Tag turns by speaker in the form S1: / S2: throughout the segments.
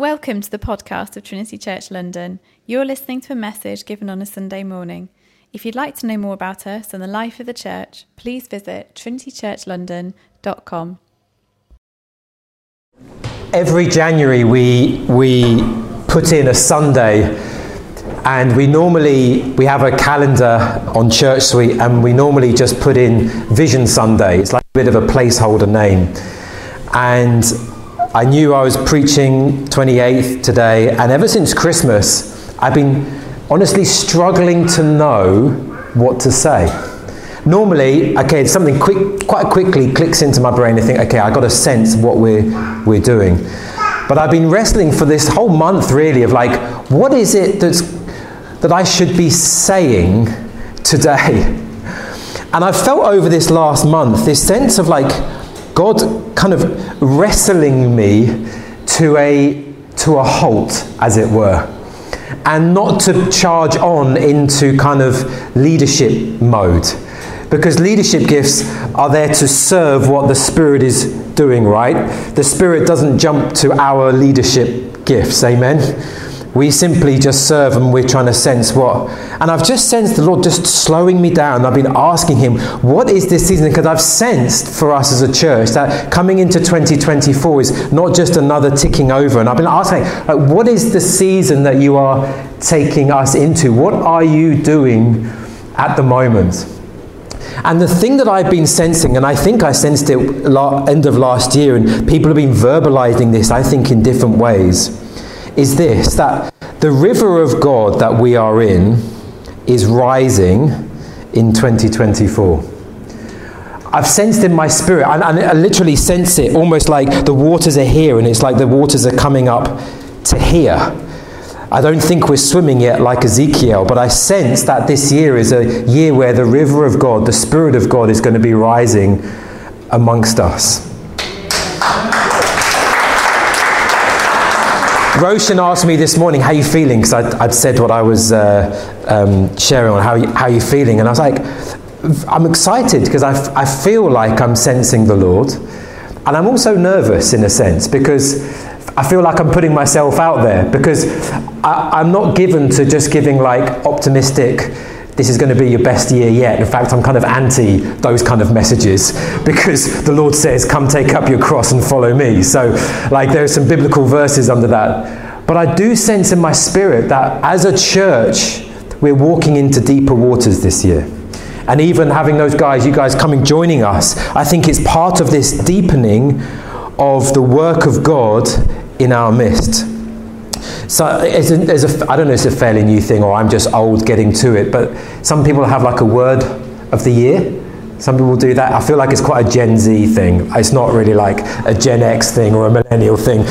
S1: Welcome to the podcast of Trinity Church London. You're listening to a message given on a Sunday morning. If you'd like to know more about us and the life of the church, please visit trinitychurchlondon.com.
S2: Every January we we put in a Sunday and we normally we have a calendar on Church Suite and we normally just put in Vision Sunday. It's like a bit of a placeholder name. And I knew I was preaching 28th today, and ever since Christmas, I've been honestly struggling to know what to say. Normally, okay, something quick, quite quickly clicks into my brain. I think, okay, I got a sense of what we're we're doing. But I've been wrestling for this whole month, really, of like, what is it that's that I should be saying today? And I've felt over this last month this sense of like God kind of wrestling me to a, to a halt, as it were, and not to charge on into kind of leadership mode. Because leadership gifts are there to serve what the Spirit is doing, right? The Spirit doesn't jump to our leadership gifts, amen? We simply just serve and we're trying to sense what. And I've just sensed the Lord just slowing me down. I've been asking Him, what is this season? Because I've sensed for us as a church that coming into 2024 is not just another ticking over. And I've been asking, like, what is the season that you are taking us into? What are you doing at the moment? And the thing that I've been sensing, and I think I sensed it end of last year, and people have been verbalizing this, I think, in different ways is this that the river of God that we are in is rising in 2024. I've sensed in my spirit, and, I literally sense it almost like the waters are here, and it's like the waters are coming up to here. I don't think we're swimming yet like Ezekiel, but I sense that this year is a year where the river of God, the Spirit of God, is going to be rising amongst us. Roshan asked me this morning, how you feeling? Because I'd, I'd, said what I was uh, um, sharing on how you, how you feeling. And I was like, I'm excited because I, f- I feel like I'm sensing the Lord. And I'm also nervous in a sense because I feel like I'm putting myself out there because I, I'm not given to just giving like optimistic this is going to be your best year yet. In fact, I'm kind of anti those kind of messages because the Lord says, Come take up your cross and follow me. So, like, there are some biblical verses under that. But I do sense in my spirit that as a church, we're walking into deeper waters this year. And even having those guys, you guys coming joining us, I think it's part of this deepening of the work of God in our midst. So it's a, a, I don't know if it's a fairly new thing or I'm just old getting to it, but some people have like a word of the year. Some people do that. I feel like it's quite a Gen Z thing. It's not really like a Gen X thing or a millennial thing.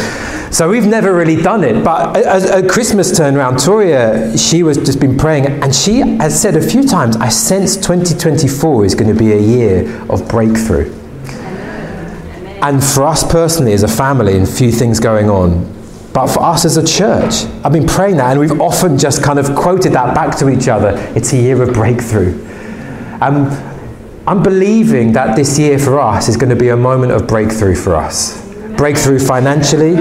S2: So we've never really done it. But at, Christmas turn around, Toria, she was just been praying, and she has said a few times, I sense 2024 is going to be a year of breakthrough. And for us personally, as a family, and a few things going on, but for us as a church, I've been praying that, and we've often just kind of quoted that back to each other. It's a year of breakthrough. Um, I'm believing that this year for us is going to be a moment of breakthrough for us. Breakthrough financially,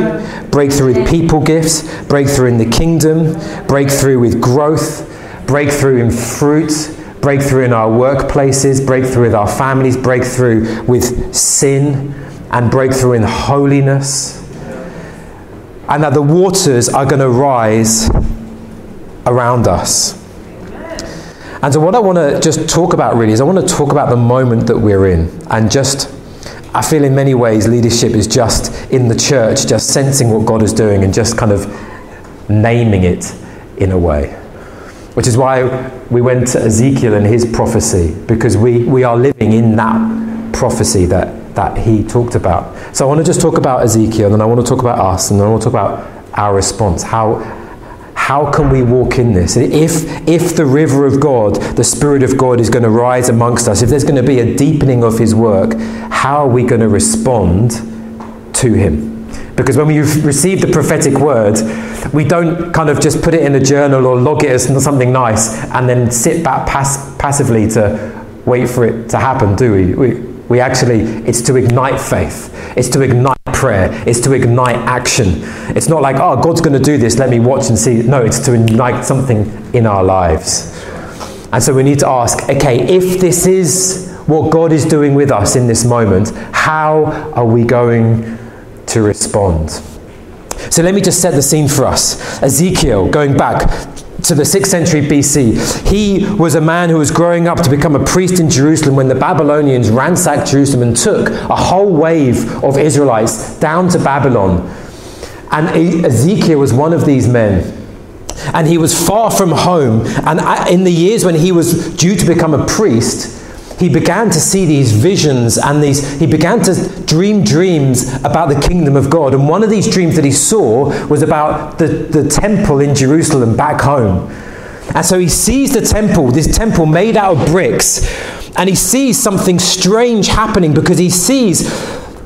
S2: breakthrough with people gifts, breakthrough in the kingdom, breakthrough with growth, breakthrough in fruit, breakthrough in our workplaces, breakthrough with our families, breakthrough with sin, and breakthrough in holiness and that the waters are going to rise around us. And so, what I want to just talk about really is I want to talk about the moment that we're in. And just, I feel in many ways, leadership is just in the church, just sensing what God is doing and just kind of naming it in a way. Which is why we went to Ezekiel and his prophecy, because we, we are living in that prophecy that that he talked about. So I want to just talk about Ezekiel, and then I want to talk about us, and then I want to talk about our response. How, how can we walk in this? If, if the river of God, the Spirit of God, is going to rise amongst us, if there's going to be a deepening of His work, how are we going to respond to Him? Because when we receive the prophetic word, we don't kind of just put it in a journal or log it as something nice and then sit back pass- passively to wait for it to happen, do we? we we actually, it's to ignite faith, it's to ignite prayer It's to ignite action. It's not like, oh, God's going to do this, let me watch and see. No, it's to ignite something in our lives. And so we need to ask okay, if this is what God is doing with us in this moment, how are we going to respond? So let me just set the scene for us. Ezekiel, going back to the 6th century BC, he was a man who was growing up to become a priest in Jerusalem when the Babylonians ransacked Jerusalem and took a whole wave of Israelites down to Babylon. And Ezekiel was one of these men and he was far from home. And uh, in the years when he was due to become a priest, he began to see these visions and these he began to dream dreams about the kingdom of God. And one of these dreams that he saw was about the, the temple in Jerusalem back home. And so he sees the temple, this temple made out of bricks, and he sees something strange happening because he sees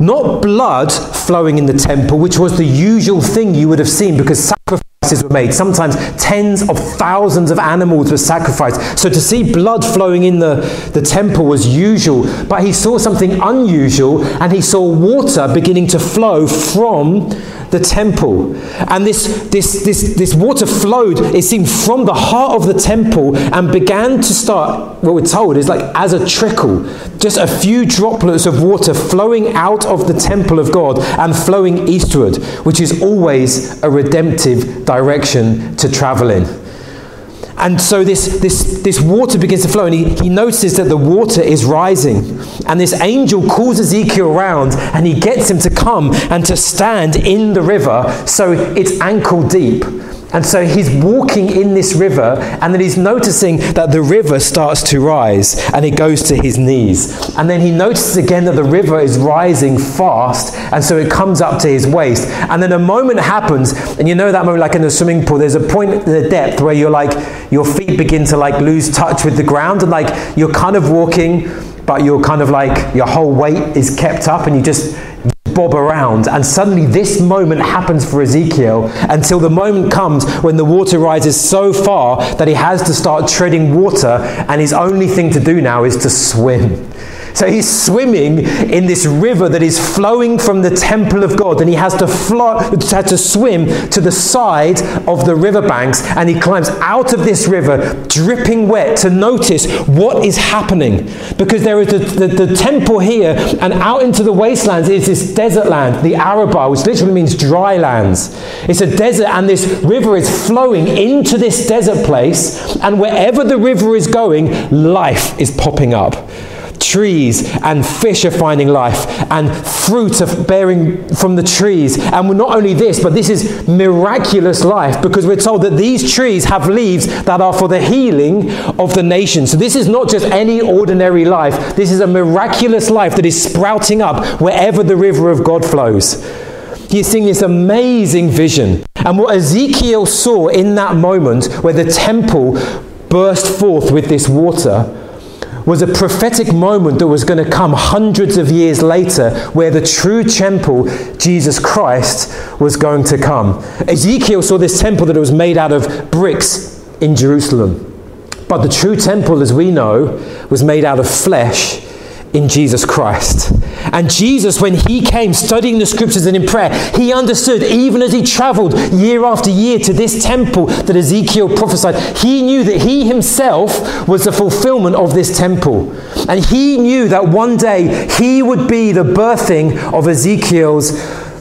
S2: not blood flowing in the temple, which was the usual thing you would have seen because sacrifice were made. Sometimes tens of thousands of animals were sacrificed. So to see blood flowing in the, the temple was usual. But he saw something unusual and he saw water beginning to flow from the temple. And this, this, this, this water flowed, it seemed, from the heart of the temple and began to start, what we're told is like as a trickle, just a few droplets of water flowing out of the temple of God and flowing eastward, which is always a redemptive direction to travel in. And so this, this, this water begins to flow, and he, he notices that the water is rising. And this angel calls Ezekiel around, and he gets him to come and to stand in the river so it's ankle deep. And so he's walking in this river, and then he's noticing that the river starts to rise and it goes to his knees. And then he notices again that the river is rising fast, and so it comes up to his waist. And then a moment happens, and you know that moment, like in a swimming pool, there's a point in the depth where you're like, your feet begin to like lose touch with the ground, and like you're kind of walking, but you're kind of like, your whole weight is kept up, and you just bob around. And suddenly, this moment happens for Ezekiel until the moment comes when the water rises so far that he has to start treading water, and his only thing to do now is to swim. So he's swimming in this river that is flowing from the temple of God, and he has to, to swim to the side of the riverbanks, and he climbs out of this river, dripping wet, to notice what is happening. Because there is the, the, the temple here, and out into the wastelands is this desert land, the Arabah, which literally means dry lands. It's a desert, and this river is flowing into this desert place, and wherever the river is going, life is popping up trees and fish are finding life and fruit are bearing from the trees. And we're not only this, but this is miraculous life because we're told that these trees have leaves that are for the healing of the nation. So this is not just any ordinary life, this is a miraculous life that is sprouting up wherever the river of God flows. He's seeing this amazing vision. And what Ezekiel saw in that moment where the temple burst forth with this water was a prophetic moment that was going to come hundreds of years later where the true temple, Jesus Christ, was going to come. Ezekiel saw this temple that it was made out of bricks in Jerusalem. But the true temple, as we know, was made out of flesh in Jesus Christ. And Jesus, when he came studying the scriptures and in prayer, he understood, even as he traveled year after year to this temple that Ezekiel prophesied, he knew that he himself was the fulfillment of this temple. And he knew that one day he would be the birthing of Ezekiel's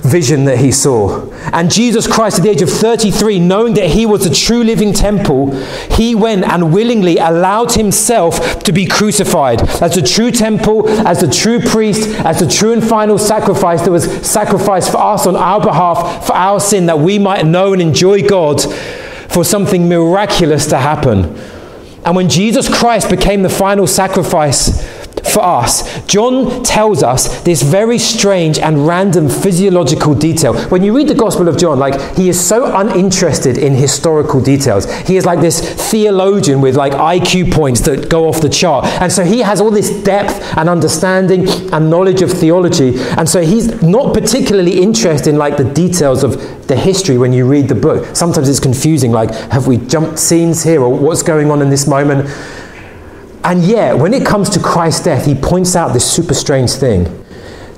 S2: vision that he saw. And Jesus Christ, at the age of 33, knowing that he was the true living temple, he went and willingly allowed himself to be crucified as the true temple, as the true priest, as the true and final sacrifice that was sacrificed for us on our behalf, for our sin, that we might know and enjoy God, for something miraculous to happen. And when Jesus Christ became the final sacrifice, for us. John tells us this very strange and random physiological detail. When you read the Gospel of John, like he is so uninterested in historical details. He is like this theologian with like IQ points that go off the chart. And so he has all this depth and understanding and knowledge of theology. And so he's not particularly interested in like the details of the history when you read the book. Sometimes it's confusing like have we jumped scenes here or what's going on in this moment? And yet, when it comes to Christ's death, he points out this super strange thing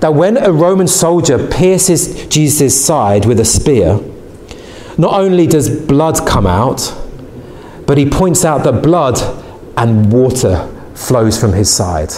S2: that when a Roman soldier pierces Jesus' side with a spear, not only does blood come out, but he points out that blood and water flows from his side.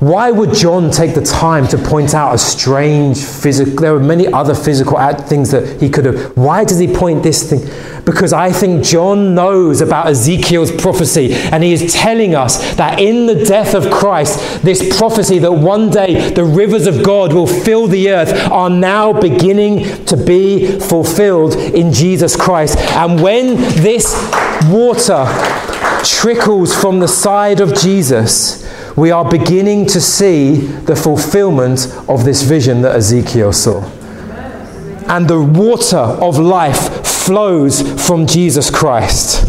S2: Why would John take the time to point out a strange physical? There were many other physical things that he could have. Why does he point this thing? Because I think John knows about Ezekiel's prophecy, and he is telling us that in the death of Christ, this prophecy that one day the rivers of God will fill the earth are now beginning to be fulfilled in Jesus Christ. And when this water trickles from the side of Jesus, we are beginning to see the fulfillment of this vision that Ezekiel saw. And the water of life flows from Jesus Christ.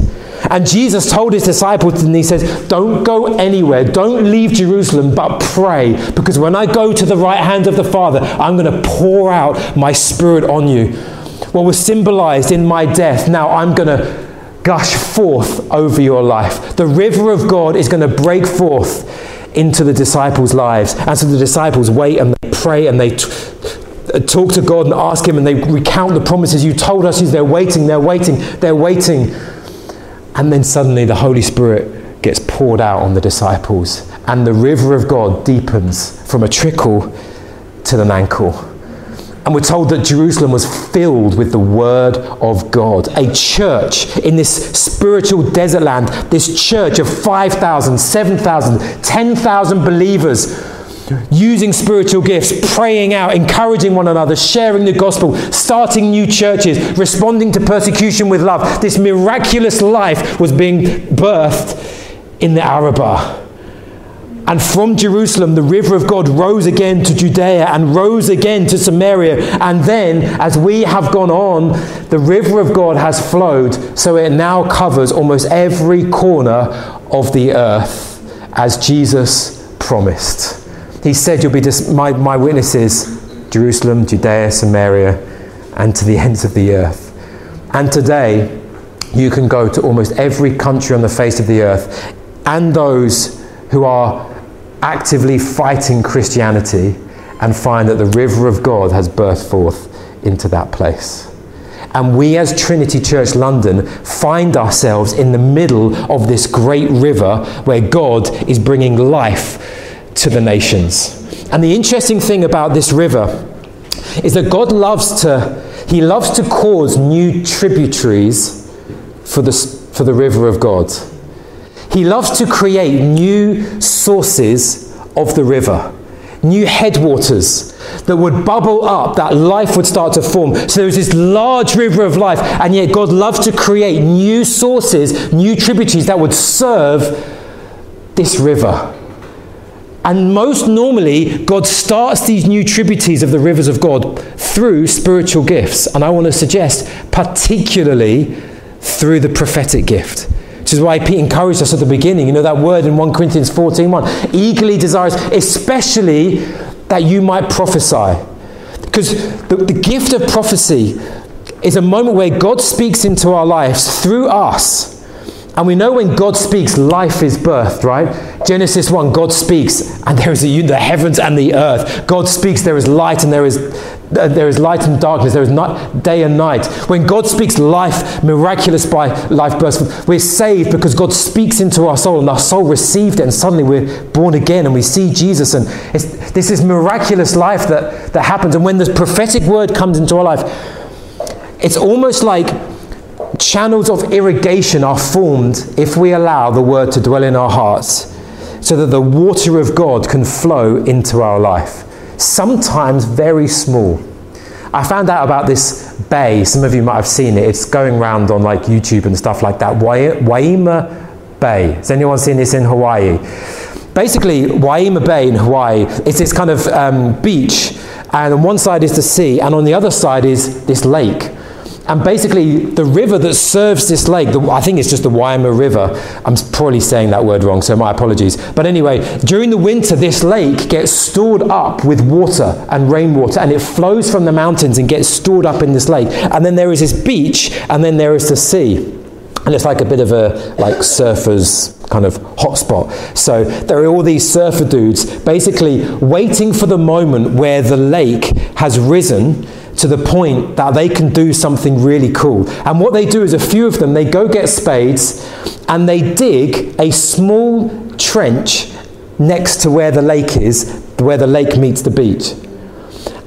S2: And Jesus told his disciples, and he says, Don't go anywhere, don't leave Jerusalem, but pray, because when I go to the right hand of the Father, I'm going to pour out my spirit on you. What was symbolized in my death, now I'm going to gush forth over your life. The river of God is going to break forth into the disciples' lives. And so the disciples wait and they pray and they t- talk to God and ask Him and they recount the promises you told us. They're waiting, they're waiting, they're waiting. And then suddenly the Holy Spirit gets poured out on the disciples and the river of God deepens from a trickle to an ankle. And we're told that Jerusalem was filled with the Word of God. A church in this spiritual desert land, this church of 5,000, 7,000, 10,000 believers using spiritual gifts, praying out, encouraging one another, sharing the gospel, starting new churches, responding to persecution with love. This miraculous life was being birthed in the Arabah. And from Jerusalem, the river of God rose again to Judea and rose again to Samaria. And then, as we have gone on, the river of God has flowed, so it now covers almost every corner of the earth, as Jesus promised. He said, You'll be dis- my, my witnesses, Jerusalem, Judea, Samaria, and to the ends of the earth. And today, you can go to almost every country on the face of the earth, and those who are actively fighting Christianity and find that the river of God has burst forth into that place. And we, as Trinity Church London, find ourselves in the middle of this great river where God is bringing life to the nations. And the interesting thing about this river is that God loves to, He loves to cause new tributaries for the, for the river of God. He loves to create new sources of the river, new headwaters that would bubble up, that life would start to form. So there's this large river of life, and yet God loves to create new sources, new tributaries that would serve this river. And most normally, God starts these new tributaries of the rivers of God through spiritual gifts. And I want to suggest, particularly through the prophetic gift. Which is why Pete encouraged us at the beginning. You know that word in 1 Corinthians 14 1. Eagerly desires, especially that you might prophesy. Because the, the gift of prophecy is a moment where God speaks into our lives through us. And we know when God speaks, life is birthed, right? Genesis 1, God speaks, and there is a, the heavens and the earth. God speaks, there is light, and there is there is light and darkness, there is not day and night. When God speaks life, miraculous by life bursts, we're saved because God speaks into our soul and our soul received it, and suddenly we're born again and we see Jesus. And this is miraculous life that, that happens. And when the prophetic word comes into our life, it's almost like channels of irrigation are formed if we allow the word to dwell in our hearts so that the water of God can flow into our life sometimes very small. I found out about this bay. Some of you might have seen it. It's going around on like YouTube and stuff like that. Waima Bay. Has anyone seen this in Hawaii? Basically, Waima Bay in Hawaii, it's this kind of um, beach, and on one side is the sea, and on the other side is this lake. And basically, the river that serves this lake, the, I think it's just the Waima River. I'm probably saying that word wrong, so my apologies. But anyway, during the winter, this lake gets stored up with water and rainwater, and it flows from the mountains and gets stored up in this lake. And then there is this beach, and then there is the sea. and it's like a bit of a like surfers kind of hotspot. So there are all these surfer dudes basically waiting for the moment where the lake has risen to the point that they can do something really cool. And what they do is a few of them they go get spades and they dig a small trench next to where the lake is, where the lake meets the beach.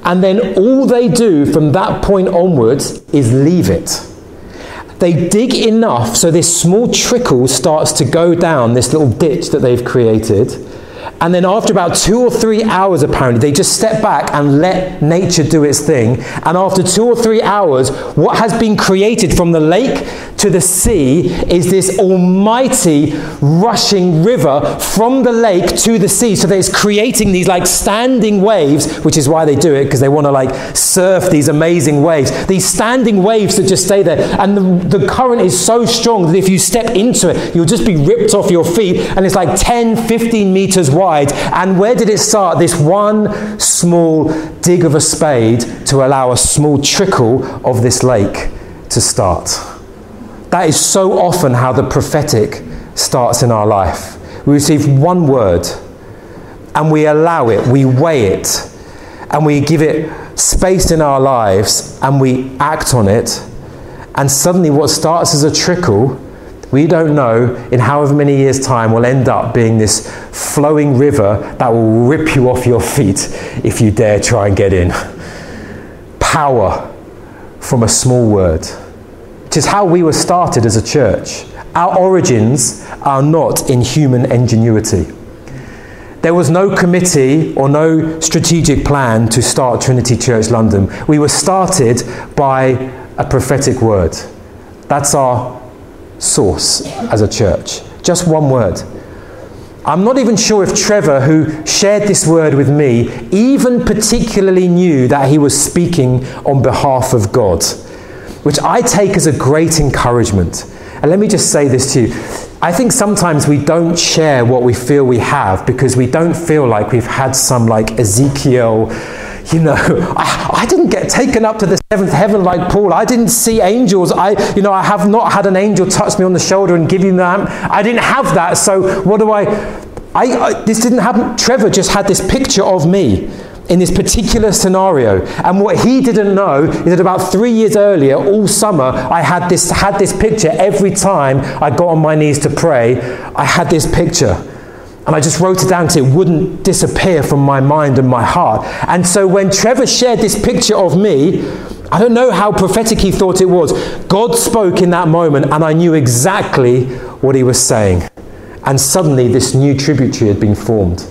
S2: And then all they do from that point onwards is leave it they dig enough so this small trickle starts to go down this little ditch that they've created. And then after about two or three hours, apparently, they just step back and let nature do its thing. And after two or three hours, what has been created from the lake to the sea is this almighty rushing river from the lake to the sea. So that it's creating these like standing waves, which is why they do it, because they want to like surf these amazing waves. These standing waves that just stay there. And the, the current is so strong that if you step into it, you'll just be ripped off your feet. And it's like 10, 15 meters wide. And where did it start? This one small dig of a spade to allow a small trickle of this lake to start. That is so often how the prophetic starts in our life. We receive one word and we allow it, we weigh it, and we give it space in our lives and we act on it. And suddenly, what starts as a trickle we don't know in however many years' time will end up being this flowing river that will rip you off your feet if you dare try and get in. Power from a small word, which is how we were started as a church. Our origins are not in human ingenuity. There was no committee or no strategic plan to start Trinity Church London. We were started by a prophetic word. That's our source as a church. Just one word. I'm not even sure if Trevor, who shared this word with me, even particularly knew that he was speaking on behalf of God, which I take as a great encouragement. And let me just say this to you. I think sometimes we don't share what we feel we have because we don't feel like we've had some like Ezekiel you know, I, I, didn't get taken up to the seventh heaven like Paul. I didn't see angels. I, you know, I have not had an angel touch me on the shoulder and give me that. I didn't have that. So what do I, I, I this didn't happen. Trevor just had this picture of me in this particular scenario. And what he didn't know is that about three years earlier, all summer, I had this, had this picture every time I got on my knees to pray. I had this picture. And I just wrote it down because it wouldn't disappear from my mind and my heart. And so when Trevor shared this picture of me, I don't know how prophetic he thought it was. God spoke in that moment, and I knew exactly what he was saying. And suddenly, this new tributary had been formed.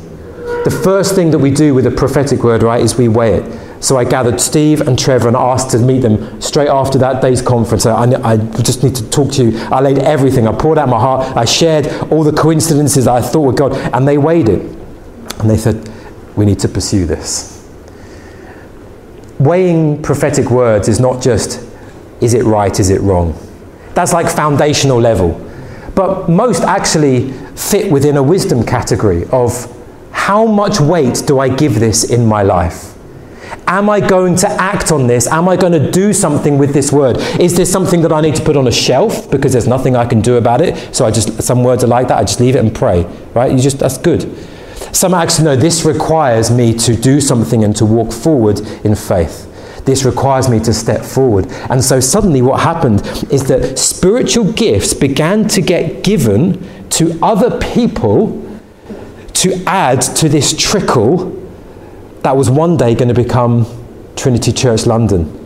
S2: The first thing that we do with a prophetic word, right, is we weigh it. So I gathered Steve and Trevor and asked to meet them straight after that day's conference. I, I, just need to talk to you. I laid everything. I poured out my heart. I shared all the coincidences I thought were God. And they weighed it. And they said, we need to pursue this. Weighing prophetic words is not just, is it right, is it wrong? That's like foundational level. But most actually fit within a wisdom category of how much weight do I give this in my life? Am I going to act on this? Am I going to do something with this word? Is this something that I need to put on a shelf because there's nothing I can do about it? So I just some words are like that. I just leave it and pray. Right? You just that's good. Some actually know this requires me to do something and to walk forward in faith. This requires me to step forward. And so suddenly what happened is that spiritual gifts began to get given to other people to add to this trickle that was one day going to become Trinity Church London.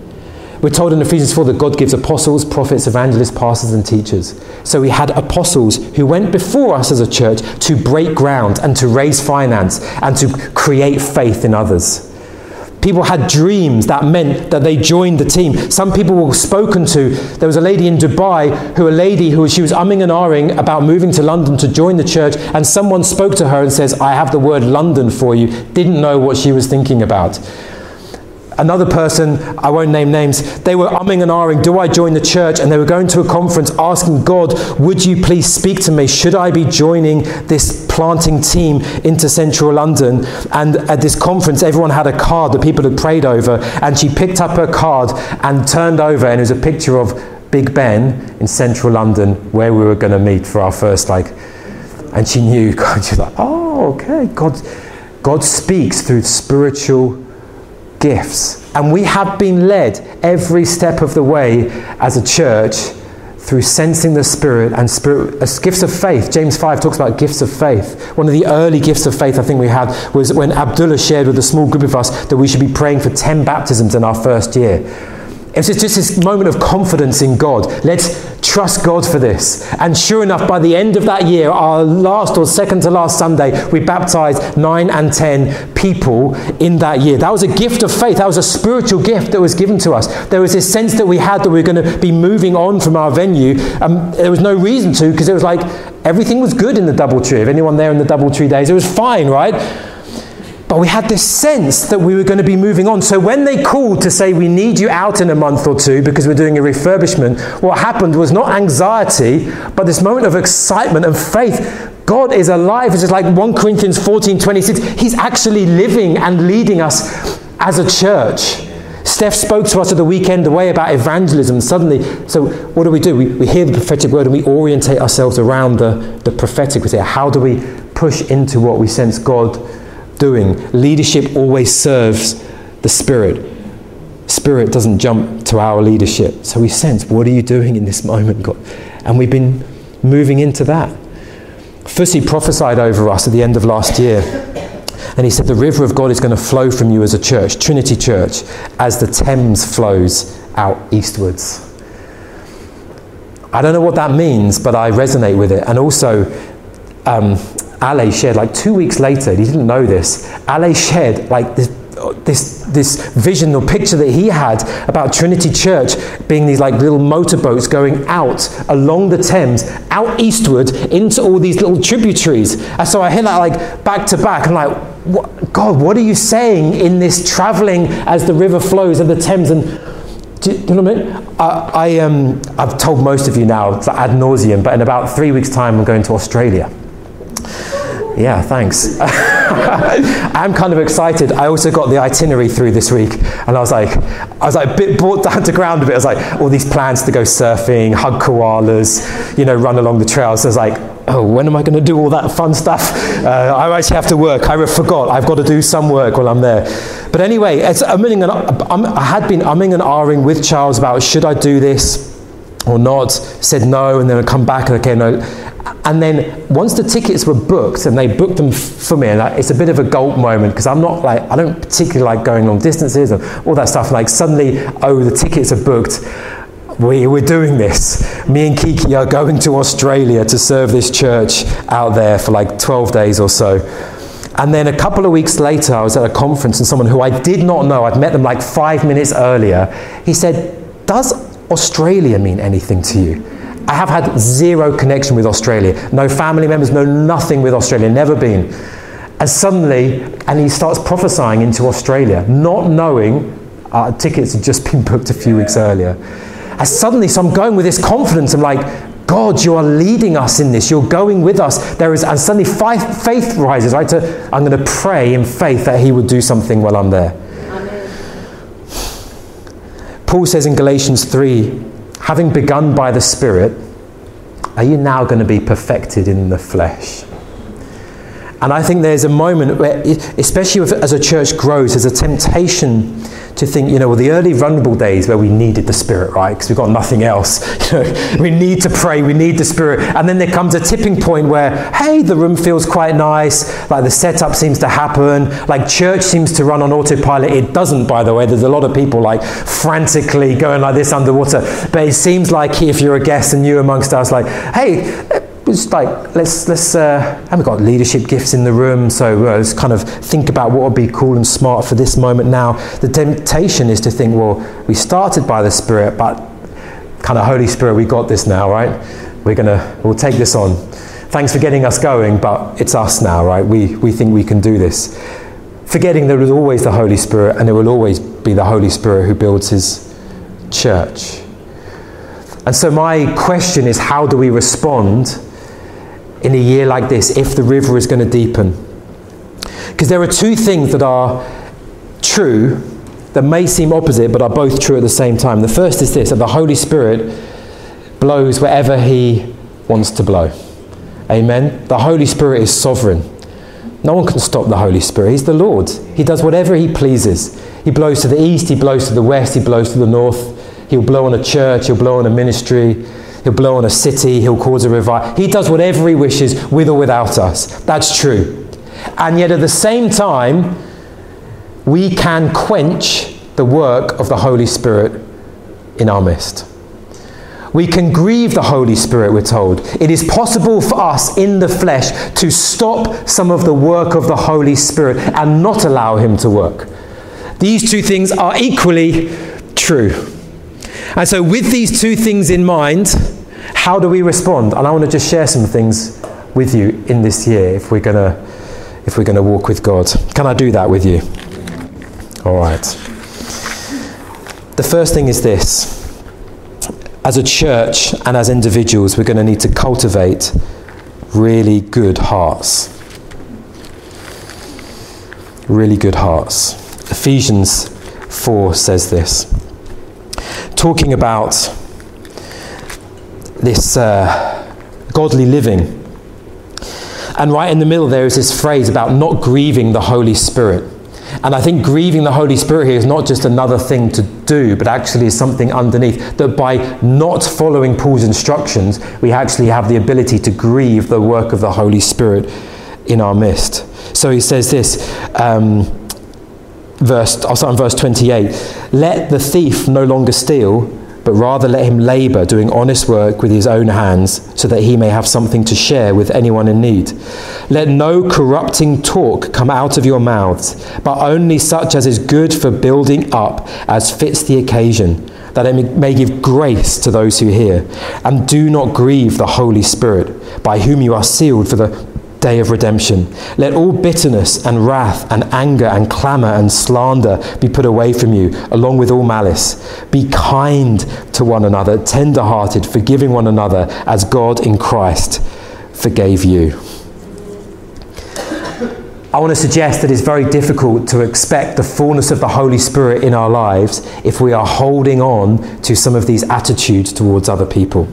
S2: We're told in Ephesians 4 that God gives apostles, prophets, evangelists, pastors, and teachers. So we had apostles who went before us as a church to break ground and to raise finance and to create faith in others. People had dreams that meant that they joined the team. Some people were spoken to. There was a lady in Dubai who, a lady who she was umming and ahhing about moving to London to join the church, and someone spoke to her and says, I have the word London for you. Didn't know what she was thinking about. Another person, I won't name names, they were umming and ahhing, do I join the church? And they were going to a conference asking God, would you please speak to me? Should I be joining this planting team into central London? And at this conference, everyone had a card that people had prayed over. And she picked up her card and turned over, and it was a picture of Big Ben in central London where we were going to meet for our first, like, and she knew, God, she's like, oh, okay, God, God speaks through spiritual gifts. And we have been led every step of the way as a church through sensing the Spirit and spirit, uh, gifts of faith. James 5 talks about gifts of faith. One of the early gifts of faith I think we had was when Abdullah shared with a small group of us that we should be praying for 10 baptisms in our first year. It's just this moment of confidence in God. Let's trust God for this. And sure enough, by the end of that year, our last or second to last Sunday, we baptized nine and ten people in that year. That was a gift of faith. That was a spiritual gift that was given to us. There was this sense that we had that we were going to be moving on from our venue. Um, there was no reason to because it was like everything was good in the Doubletree. If anyone there in the Doubletree days, it was fine, right? But we had this sense that we were going to be moving on. So when they called to say, we need you out in a month or two because we're doing a refurbishment, what happened was not anxiety, but this moment of excitement and faith. God is alive. It's just like 1 Corinthians 14 26. He's actually living and leading us as a church. Steph spoke to us at the weekend away about evangelism. Suddenly, so what do we do? We, we hear the prophetic word and we orientate ourselves around the, the prophetic. We say, how do we push into what we sense God doing. Leadership always serves the Spirit. Spirit doesn't jump to our leadership. So we sense, what are you doing in this moment, God? And we've been moving into that. Fussy prophesied over us at the end of last year. And he said, The river of God is going to flow from you as a church, Trinity Church, as the Thames flows out eastwards. I don't know what that means, but I resonate with it. And also, um, Ale shared, like two weeks later, he didn't know this, Ale shared like this, this, this vision or picture that he had about Trinity Church being these like little motorboats going out along the Thames, out eastward into all these little tributaries. And so I hear that like back to back. and like, what, God, what are you saying in this traveling as the river flows of the Thames? And do, you know what I mean? I, I, um, I've told most of you now ad nauseum, but in about three weeks' time, I'm going to Australia. Yeah, thanks. I'm kind of excited. I also got the itinerary through this week, and I was like, I was like a bit brought down to ground a bit. I was like, all these plans to go surfing, hug koalas, you know, run along the trails. So I was like, oh, when am I going to do all that fun stuff? Uh, I actually have to work. I forgot. I've got to do some work while I'm there. But anyway, it's, I'm and, I had been umming and ahhing with Charles about should I do this or not. Said no, and then I come back and okay, no. And then once the tickets were booked, and they booked them for me, and it's a bit of a gulp moment because I'm not like, I don't particularly like going long distances and all that stuff. Like suddenly, oh, the tickets are booked. We, we're doing this. Me and Kiki are going to Australia to serve this church out there for like 12 days or so. And then a couple of weeks later, I was at a conference, and someone who I did not know, I'd met them like five minutes earlier, he said, Does Australia mean anything to you? I have had zero connection with Australia. No family members, no nothing with Australia, never been. And suddenly, and he starts prophesying into Australia, not knowing uh, tickets had just been booked a few weeks earlier. And suddenly, so I'm going with this confidence. I'm like, God, you are leading us in this. You're going with us. There is, and suddenly faith rises, right? To, I'm going to pray in faith that He would do something while I'm there. Amen. Paul says in Galatians 3 having begun by the Spirit, are you now going to be perfected in the flesh? And I think there's a moment where, especially as a church grows, there's a temptation to think, you know, well, the early vulnerable days where we needed the Spirit, right? Because we've got nothing else. We need to pray, we need the Spirit. And then there comes a tipping point where, hey, the room feels quite nice, like the setup seems to happen, like church seems to run on autopilot. It doesn't, by the way. There's a lot of people like frantically going like this underwater. But it seems like if you're a guest and you amongst us, like, hey, like, let's, let's, uh, haven't got leadership gifts in the room, so uh, let's kind of think about what would be cool and smart for this moment now. The temptation is to think, well, we started by the Spirit, but kind of Holy Spirit, we got this now, right? We're gonna, we'll take this on. Thanks for getting us going, but it's us now, right? We, we think we can do this. Forgetting there is always the Holy Spirit, and it will always be the Holy Spirit who builds his church. And so, my question is how do we respond in a year like this if the river is going to deepen. Because there are two things that are true that may seem opposite but are both true at the same time. The first is this that the Holy Spirit blows wherever He wants to blow. Amen. The Holy Spirit is sovereign. No one can stop the Holy Spirit. He's the Lord. He does whatever He pleases. He blows to the east, He blows to the west, He blows to the north. He'll blow on a church, He'll blow on a ministry, He'll blow on a city, He'll cause a revival. He does whatever He wishes with or without us. That's true. And yet at the same time, we can quench the work of the Holy Spirit in our midst. We can grieve the Holy Spirit, we're told. It is possible for us in the flesh to stop some of the work of the Holy Spirit and not allow Him to work. These two things are equally true. And so, with these two things in mind, how do we respond? And I want to just share some things with you in this year if we're going to if we're going to walk with God. Can I do that with you? All right. The first thing is this as a church and as individuals, we're going to need to cultivate really good hearts. Really good hearts. Ephesians 4 says this. Talking about this uh, godly living. And right in the middle, there is this phrase about not grieving the Holy Spirit. And I think grieving the Holy Spirit here is not just another thing to do, but actually is something underneath. That by not following Paul's instructions, we actually have the ability to grieve the work of the Holy Spirit in our midst. So he says this. Um, verse, I'll start in verse 28. Let the thief no longer steal, but rather let him labor, doing honest work with his own hands, so that he may have something to share with anyone in need. Let no corrupting talk come out of your mouths, but only such as is good for building up, as fits the occasion, that it may give grace to those who hear. And do not grieve the Holy Spirit, by whom you are sealed for the day of redemption. Let all bitterness and wrath and anger and clamour and slander be put away from you, along with all malice. Be kind to one another, tender hearted, forgiving one another, as God in Christ forgave you. I want to suggest that it's very difficult to expect the fullness of the Holy Spirit in our lives if we are holding on to some of these attitudes towards other people.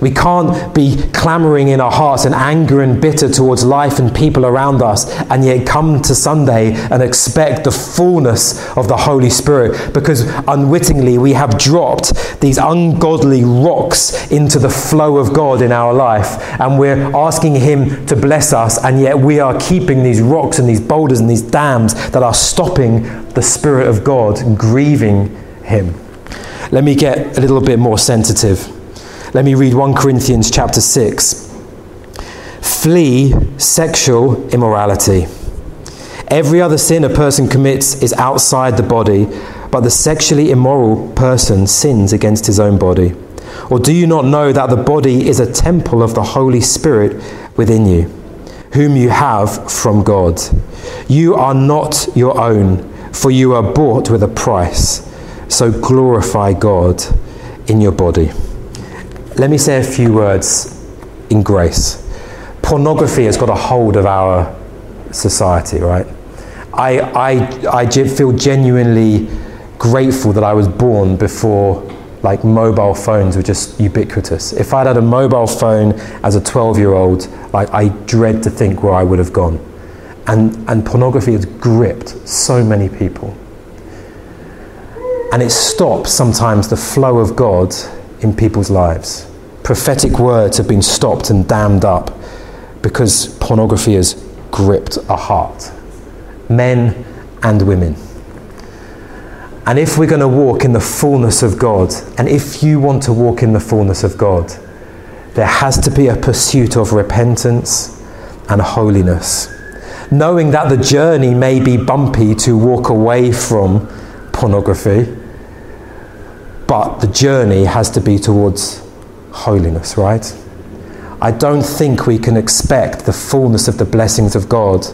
S2: We can't be clamoring in our hearts and anger and bitter towards life and people around us and yet come to Sunday and expect the fullness of the Holy Spirit because unwittingly we have dropped these ungodly rocks into the flow of God in our life and we're asking Him to bless us and yet we are keeping these rocks and these boulders and these dams that are stopping the Spirit of God grieving Him. Let me get a little bit more sensitive. Let me read 1 Corinthians chapter 6. Flee sexual immorality. Every other sin a person commits is outside the body, but the sexually immoral person sins against his own body. Or do you not know that the body is a temple of the Holy Spirit within you, whom you have from God? You are not your own, for you are bought with a price. So glorify God in your body. Let me say a few words in grace. Pornography has got a hold of our society, right? I, I, I feel genuinely grateful that I was born before like mobile phones were just ubiquitous. If I'd had a mobile phone as a 12 year old, like I dread to think where I would have gone. And, and pornography has gripped so many people. And it stops sometimes the flow of God in people's lives prophetic words have been stopped and dammed up because pornography has gripped a heart, men and women. And if we're going to walk in the fullness of God, and if you want to walk in the fullness of God, there has to be a pursuit of repentance and holiness. Knowing that the journey may be bumpy to walk away from pornography, but the journey has to be towards holiness, right? I don't think we can expect the fullness of the blessings of God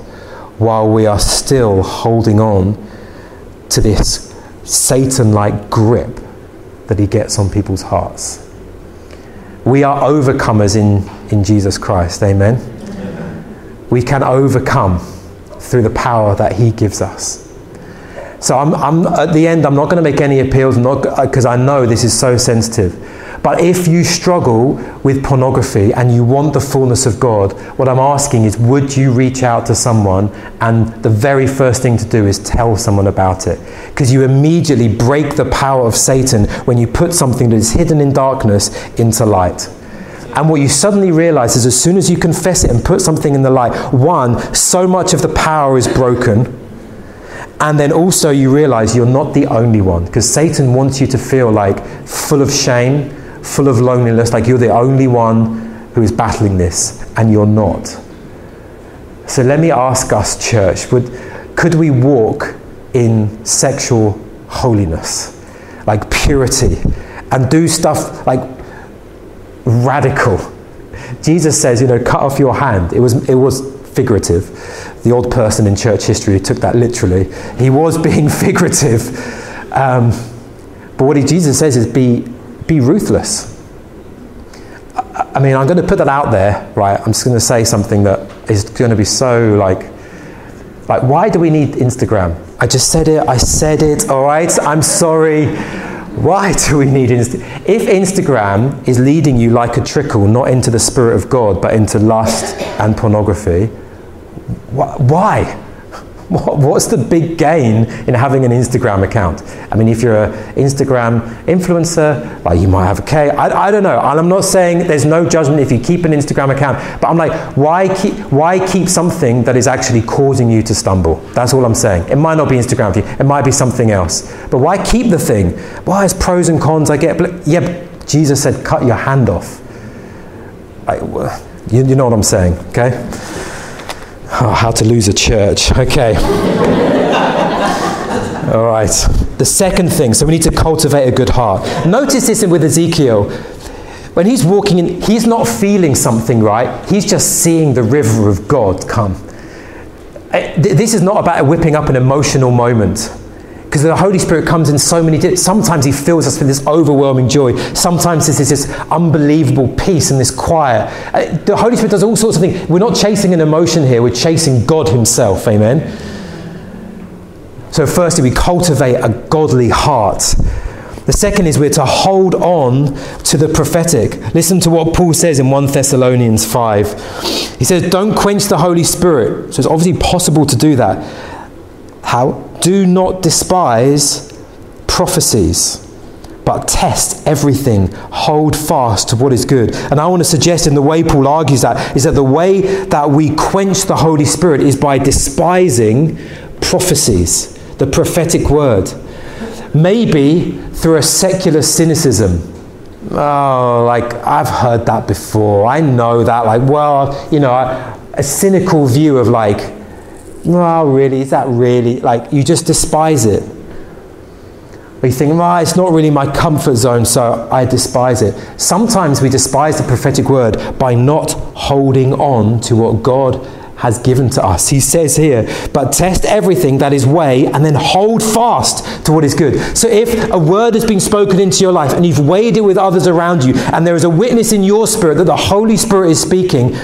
S2: while we are still holding on to this Satan like grip that he gets on people's hearts. We are overcomers in, in Jesus Christ, amen? amen? We can overcome through the power that he gives us. So I'm, I'm, at the end, I'm not going to make any appeals because uh, I know this is so sensitive. But if you struggle with pornography and you want the fullness of God, what I'm asking is would you reach out to someone and the very first thing to do is tell someone about it? Because you immediately break the power of Satan when you put something that is hidden in darkness into light. And what you suddenly realize is as soon as you confess it and put something in the light, one, so much of the power is broken. And then also you realize you're not the only one because Satan wants you to feel like full of shame, full of loneliness, like you're the only one who is battling this, and you're not. So let me ask us, church, would, could we walk in sexual holiness, like purity, and do stuff like radical? Jesus says, you know, cut off your hand. It was, it was figurative. The old person in church history took that literally. He was being figurative. Um, but what he, Jesus says is be be ruthless. I mean, I'm going to put that out there, right? I'm just going to say something that is going to be so like, like, why do we need Instagram? I just said it. I said it. All right. I'm sorry. Why do we need Instagram? If Instagram is leading you like a trickle, not into the spirit of God, but into lust and pornography, wh- why? What's the big gain in having an Instagram account? I mean, if you're an Instagram influencer, like you might have a K. I, I don't know. I'm not saying there's no judgment if you keep an Instagram account, but I'm like, why keep, why keep something that is actually causing you to stumble? That's all I'm saying. It might not be Instagram for you, it might be something else. But why keep the thing? Why there's pros and cons? I get, yeah, Jesus said, cut your hand off. I, you, you know what I'm saying, okay? Oh, how to lose a church. Okay. All right. The second thing, so we need to cultivate a good heart. Notice this with Ezekiel. When he's walking in, he's not feeling something, right? He's just seeing the river of God come. Eh, this is not about whipping up an emotional moment because the Holy Spirit comes in so many different. Sometimes He fills us with this overwhelming joy. Sometimes this is this unbelievable peace and this quiet. Uh, the Holy Spirit does all sorts of things. We're not chasing an emotion here. We're chasing God Himself. Amen. So, firstly, we cultivate a godly heart. The second is we're to hold on to the prophetic. Listen to what Paul says in 1 Thessalonians 5. He says, Don't quench the Holy Spirit. So it's obviously possible to do that. How? Do not despise prophecies, but test everything. Hold fast to what is good. And I want to suggest, in the way Paul argues that, is that the way that we quench the Holy Spirit is by despising prophecies, the prophetic word. Maybe through a secular cynicism. Oh, like I've heard that before. I know that. Like, well, you know, a cynical view of like, well, really, is that really? Like, you just despise it. Or you think, well, it's not really my comfort zone, so I despise it. Sometimes we despise the prophetic word by not holding on to what God has given to us. He says here, but test everything that is way and then hold fast to what is good. So if a word has been spoken into your life and you've weighed it with others around you and there is a witness in your spirit that the Holy Spirit is speaking,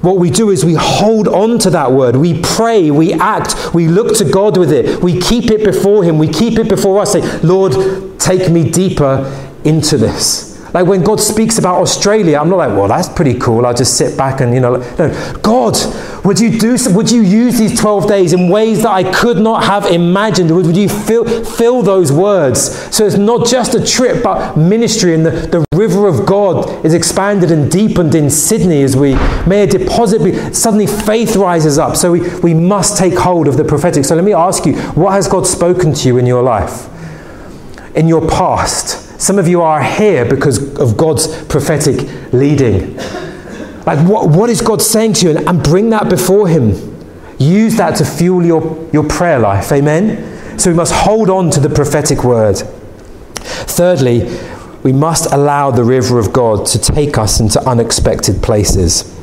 S2: what we do is we hold on to that word. We pray, we act, we look to God with it. We keep it before Him, we keep it before us. Say, Lord, take me deeper into this. Like when God speaks about Australia, I'm not like, well, that's pretty cool. I'll just sit back and, you know, no. God, would you do, would you use these 12 days in ways that I could not have imagined? Would you fill, fill those words? So it's not just a trip, but ministry. And the, the river of God is expanded and deepened in Sydney as we, may a deposit be, suddenly faith rises up. So we, we must take hold of the prophetic. So let me ask you, what has God spoken to you in your life? In your past? Some of you are here because of God's prophetic leading. Like, what, what is God saying to you? And, and bring that before Him. Use that to fuel your, your prayer life. Amen? So we must hold on to the prophetic word. Thirdly, we must allow the river of God to take us into unexpected places.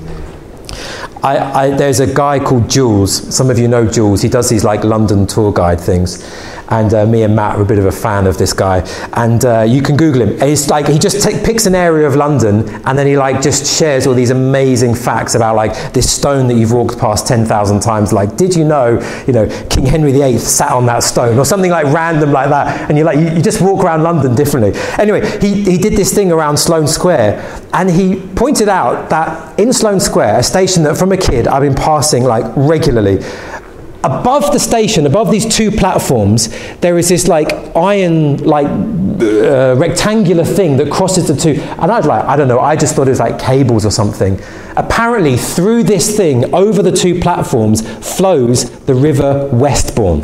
S2: I, I, there's a guy called Jules. Some of you know Jules. He does these like London tour guide things. And uh, me and Matt are a bit of a fan of this guy. And uh, you can Google him. It's like he just t- picks an area of London, and then he like just shares all these amazing facts about like this stone that you've walked past ten thousand times. Like, did you know, you know, King Henry VIII sat on that stone, or something like random like that? And you're like, you, you just walk around London differently. Anyway, he, he did this thing around Sloane Square, and he pointed out that in Sloane Square, a station that from a kid I've been passing like regularly, above the station, above these two platforms, there is this like iron, like uh, rectangular thing that crosses the two. And I'd like, I don't know, I just thought it was like cables or something. Apparently, through this thing, over the two platforms, flows the River Westbourne.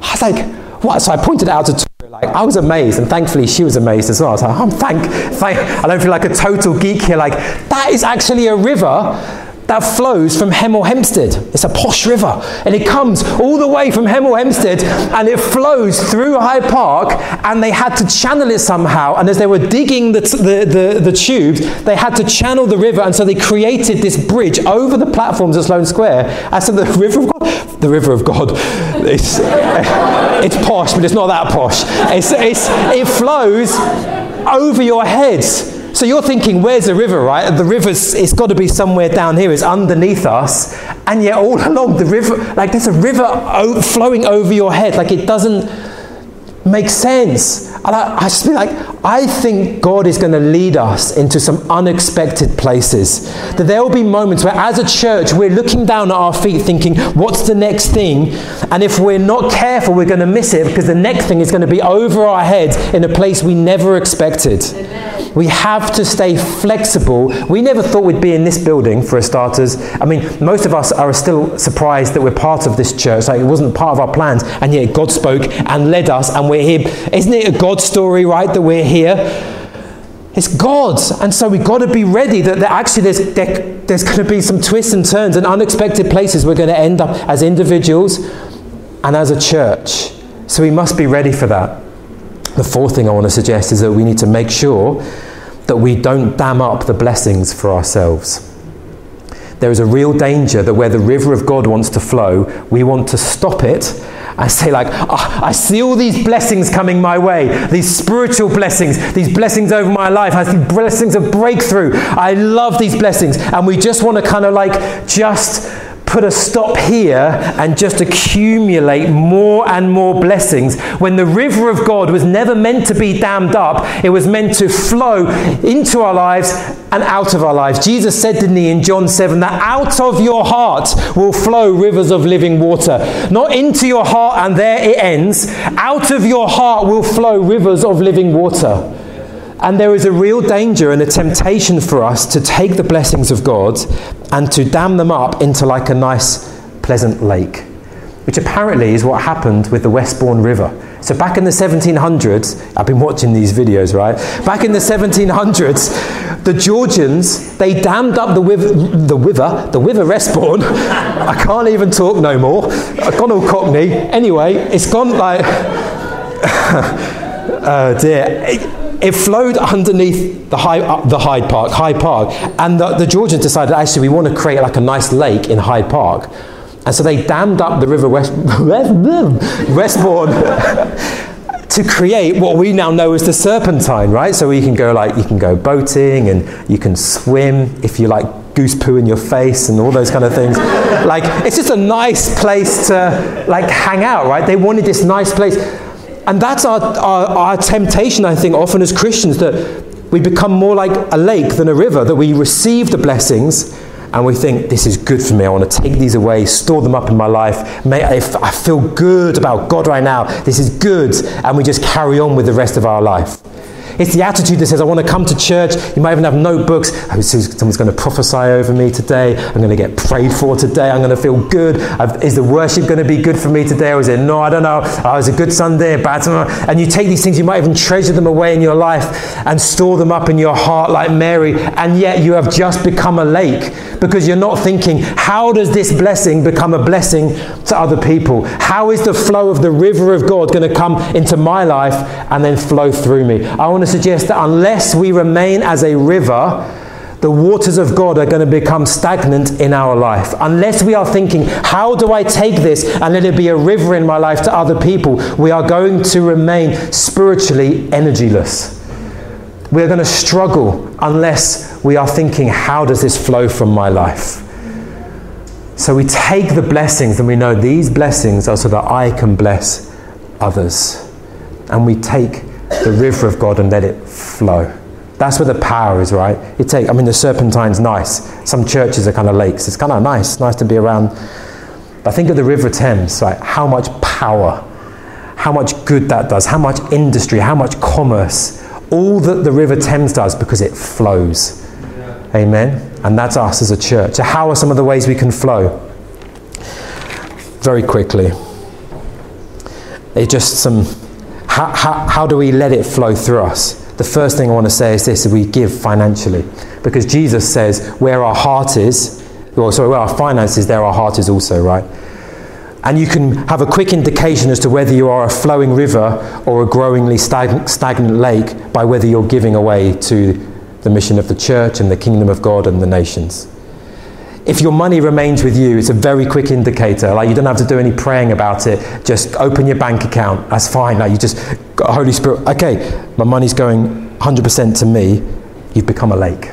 S2: I was like, what? So I pointed out to Tori, like, I was amazed, and thankfully she was amazed as well. I was like, oh, thank, thank, I don't feel like a total geek here. Like, that is actually a river that flows from Hemel Hempstead. It's a posh river, and it comes all the way from Hemel Hempstead, and it flows through Hyde Park, and they had to channel it somehow. And as they were digging the, the, the, the tubes, they had to channel the river, and so they created this bridge over the platforms at Sloane Square. And so the River of God, the River of God, it's, it's posh, but it's not that posh. It's, it's, it flows over your heads. So you're thinking, where's the river, right? The river's, it's got to be somewhere down here. It's underneath us. And yet all along the river, like there's a river flowing over your head. Like it doesn't make sense. And I, I just be like, I think God is going to lead us into some unexpected places. That there will be moments where, as a church, we're looking down at our feet thinking, what's the next thing? And if we're not careful, we're going to miss it because the next thing is going to be over our heads in a place we never expected. We have to stay flexible. We never thought we'd be in this building, for starters. I mean, most of us are still surprised that we're part of this church. Like, it wasn't part of our plans, and yet God spoke and led us, and we're here. Isn't it a God story, right, that we're here? It's God's. And so we've got to be ready that, that actually there's, there, there's going to be some twists and turns and unexpected places we're going to end up as individuals and as a church. So we must be ready for that. The fourth thing I want to suggest is that we need to make sure that we don't dam up the blessings for ourselves. There is a real danger that where the river of God wants to flow, we want to stop it and say, like, oh, I see all these blessings coming my way, these spiritual blessings, these blessings over my life, I see blessings of breakthrough. I love these blessings. And we just want to kind of like just put a stop here and just accumulate more and more blessings when the river of God was never meant to be dammed up, it was meant to flow into our lives and out of our lives. Jesus said, didn't he, in John 7, that out of your heart will flow rivers of living water. Not into your heart and there it ends. Out of your heart will flow rivers of living water. And there is a real danger and a temptation for us to take the blessings of God and to dam them up into like a nice, pleasant lake, which apparently is what happened with the Westbourne River. So back in the 1700s, I've been watching these videos, right? Back in the 1700s, the Georgians, they dammed up the river, the river, the river Westbourne. I can't even talk no more. I've gone all cockney. Anyway, it's gone like, oh dear. It flowed underneath the, Hyde, uh, the Hyde Park, Hyde Park, and the, the Georgians decided actually we want to create like a nice lake in Hyde Park, and so they dammed up the River West, Westbourne to create what we now know as the Serpentine, right? So you can go like you can go boating and you can swim if you like goose poo in your face and all those kind of things. like it's just a nice place to like hang out, right? They wanted this nice place. And that's our, our, our, temptation, I think, often as Christians, that we become more like a lake than a river, that we receive the blessings and we think, this is good for me. I want to take these away, store them up in my life. May, I feel good about God right now, this is good. And we just carry on with the rest of our life. It's the attitude that says, I want to come to church. You might even have notebooks. Oh, someone's going to prophesy over me today. I'm going to get prayed for today. I'm going to feel good. I've, is the worship going to be good for me today? Or is it no? I don't know. Oh, it's a good Sunday, bad Sunday. And you take these things, you might even treasure them away in your life and store them up in your heart like Mary. And yet you have just become a lake because you're not thinking, how does this blessing become a blessing to other people? How is the flow of the river of God going to come into my life and then flow through me? I want to suggest that unless we remain as a river, the waters of God are going to become stagnant in our life. Unless we are thinking, how do I take this and let it be a river in my life to other people, we are going to remain spiritually energyless. We are going to struggle unless we are thinking, how does this flow from my life? So we take the blessings and we know these blessings are so that I can bless others. And we take the river of God and let it flow. That's where the power is, right? You take, I mean, the Serpentine's nice. Some churches are kind of lakes. It's kind of nice, nice to be around. But think of the River Thames, right? How much power, how much good that does, how much industry, how much commerce, all that the River Thames does because it flows. Yeah. Amen. And that's us as a church. So, how are some of the ways we can flow? Very quickly. It's just some. How, how, do we let it flow through us? the first thing I want to say is this we give financially. Because Jesus says, where our heart is, or sorry, where our finances, there our heart is also, right? And you can have a quick indication as to whether you are a flowing river or a growingly stagnant, stagnant lake by whether you're giving away to the mission of the church and the kingdom of God and the nations if your money remains with you, it's a very quick indicator. Like you don't have to do any praying about it. Just open your bank account. That's fine. Like you just Holy Spirit. Okay, my money's going 100% to me. You've become a lake.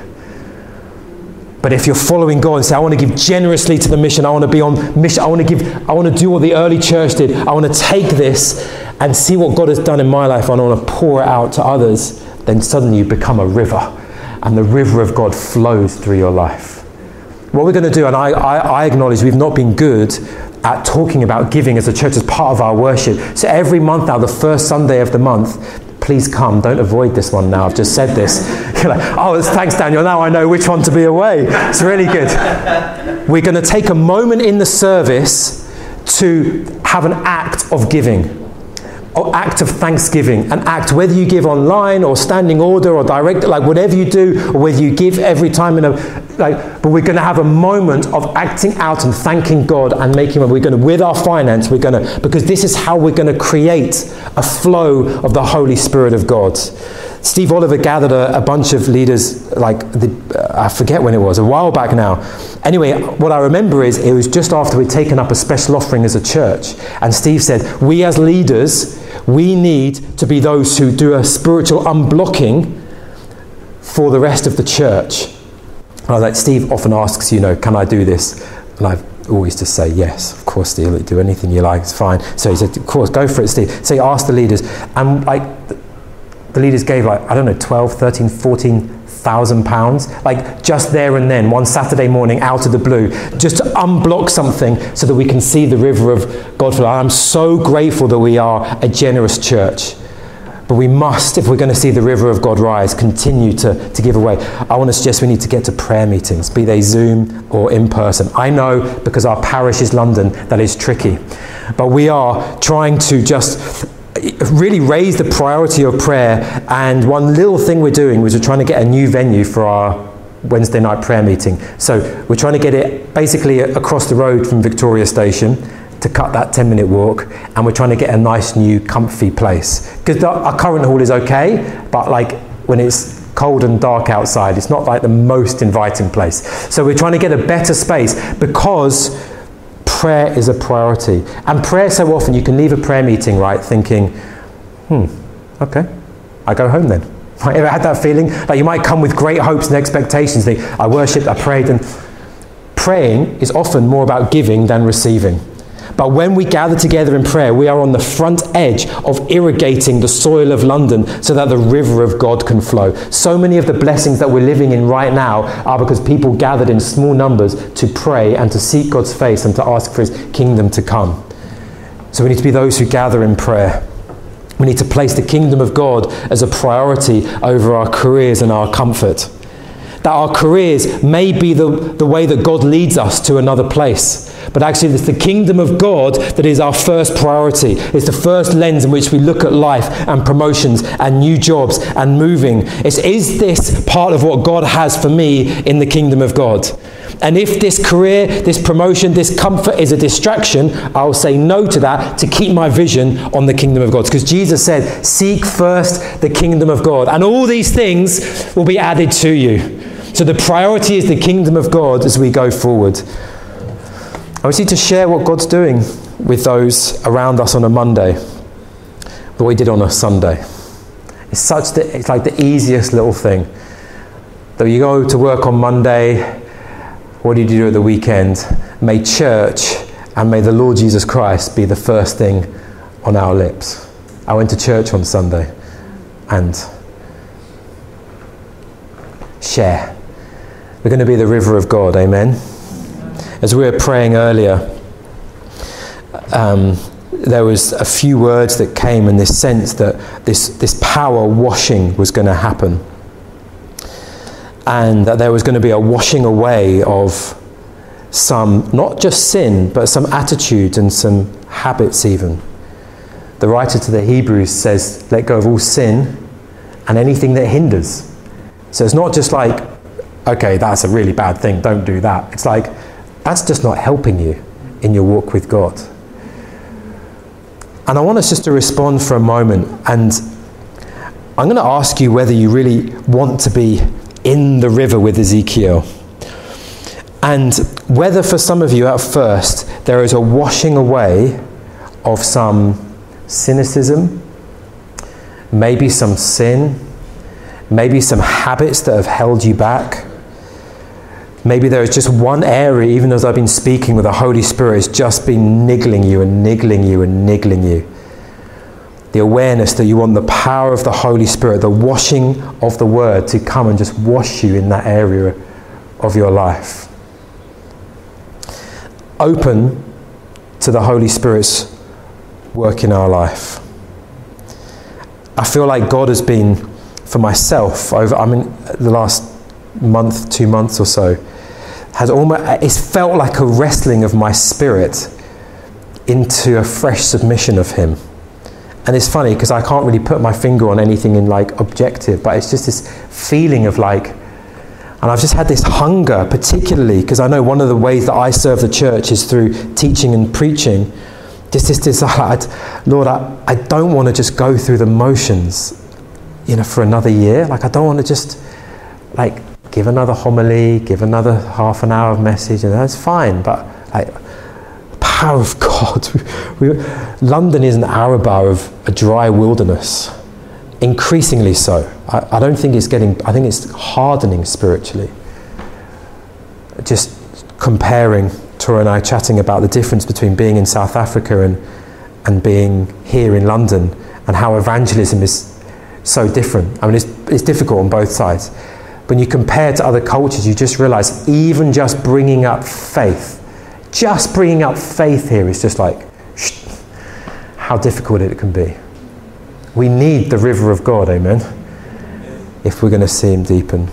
S2: But if you're following God and say, I want to give generously to the mission, I want to be on mission, I want to give, I want to do what the early church did, I want to take this and see what God has done in my life, and I want to pour it out to others, then suddenly you become a river. And the river of God flows through your life. What we're going to do, and I, I, I acknowledge we've not been good at talking about giving as a church as part of our worship. So every month now, the first Sunday of the month, please come. Don't avoid this one now. I've just said this. You're like, oh, thanks, Daniel. Now I know which one to be away. It's really good. We're going to take a moment in the service to have an act of giving act of thanksgiving, an act, whether you give online or standing order or direct, like whatever you do, or whether you give every time in a, like, but we're going to have a moment of acting out and thanking God and making, we're going to, with our finance, we're going to, because this is how we're going to create a flow of the Holy Spirit of God. Steve Oliver gathered a, a bunch of leaders, like, the, uh, I forget when it was, a while back now. Anyway, what I remember is it was just after we'd taken up a special offering as a church. And Steve said, We as leaders, we need to be those who do a spiritual unblocking for the rest of the church. Like, Steve often asks, you know, can I do this? And I've always just say, yes, of course, Steve, do anything you like, it's fine. So he said, of course, go for it, Steve. So he asked the leaders, and like, the leaders gave like, I don't know, 12, 13, 14 thousand pounds, like just there and then, one Saturday morning out of the blue, just to unblock something so that we can see the river of God flow. I'm so grateful that we are a generous church. But we must, if we're going to see the river of God rise, continue to, to give away. I want to suggest we need to get to prayer meetings, be they Zoom or in person. I know because our parish is London, that is tricky. But we are trying to just really raise the priority of prayer. And one little thing we're doing was we're trying to get a new venue for our Wednesday night prayer meeting. So we're trying to get it basically across the road from Victoria Station to cut that 10 minute walk. And we're trying to get a nice new comfy place. Because our current hall is okay, but like when it's cold and dark outside, it's not like the most inviting place. So we're trying to get a better space because prayer is a priority. And prayer, so often, you can leave a prayer meeting, right, thinking, hmm, okay, I go home then. Right? Ever had that feeling? Like you might come with great hopes and expectations. Think, I worshipped, I prayed, and praying is often more about giving than receiving. But when we gather together in prayer, we are on the front edge of irrigating the soil of London so that the river of God can flow. So many of the blessings that we're living in right now are because people gathered in small numbers to pray and to seek God's face and to ask for his kingdom to come. So we need to be those who gather in prayer. We need to place the kingdom of God as a priority over our careers and our comfort. That our careers may be the, the way that God leads us to another place but actually, it's the kingdom of God that is our first priority. It's the first lens in which we look at life and promotions and new jobs and moving. It's is this part of what God has for me in the kingdom of God? And if this career, this promotion, this comfort is a distraction, I'll say no to that to keep my vision on the kingdom of God. Because Jesus said, Seek first the kingdom of God, and all these things will be added to you. So the priority is the kingdom of God as we go forward. I want you to share what God's doing with those around us on a Monday, what we did on a Sunday. It's such the, it's like the easiest little thing. That you go to work on Monday, what did you do at the weekend? May church and may the Lord Jesus Christ be the first thing on our lips. I went to church on Sunday and share. We're going to be the river of God, amen. As we were praying earlier, um, there was a few words that came and this sense that this, this power washing was going to happen. And that there was going to be a washing away of some, not just sin, but some attitudes and some habits, even. The writer to the Hebrews says, let go of all sin and anything that hinders. So it's not just like, okay, that's a really bad thing, don't do that. It's like, that's just not helping you in your walk with God. And I want us just to respond for a moment. And I'm going to ask you whether you really want to be in the river with Ezekiel. And whether for some of you at first there is a washing away of some cynicism, maybe some sin, maybe some habits that have held you back. Maybe there is just one area, even as I've been speaking with the Holy Spirit, has just been niggling you and niggling you and niggling you. The awareness that you want the power of the Holy Spirit, the washing of the Word to come and just wash you in that area of your life open to the Holy Spirit's work in our life. I feel like God has been, for myself, over I mean, the last month, two months or so, has almost it's felt like a wrestling of my spirit into a fresh submission of Him. And it's funny because I can't really put my finger on anything in like objective, but it's just this feeling of like and I've just had this hunger, particularly because I know one of the ways that I serve the church is through teaching and preaching. Just this desire, Lord, I, I don't want to just go through the motions, you know, for another year. Like, I don't want to just, like, give another homily, give another half an hour of message, and that's fine. But, like, power of God. we, London is an Arabah of a dry wilderness increasingly so. I, I, don't think it's getting, I think it's hardening spiritually. Just comparing, Tori and I chatting about the difference between being in South Africa and, and being here in London and how evangelism is so different. I mean, it's, it's difficult on both sides. When you compare to other cultures, you just realize even just bringing up faith, just bringing up faith here is just like, how difficult it can be. We need the river of God, amen, if we're going to see Him deepen.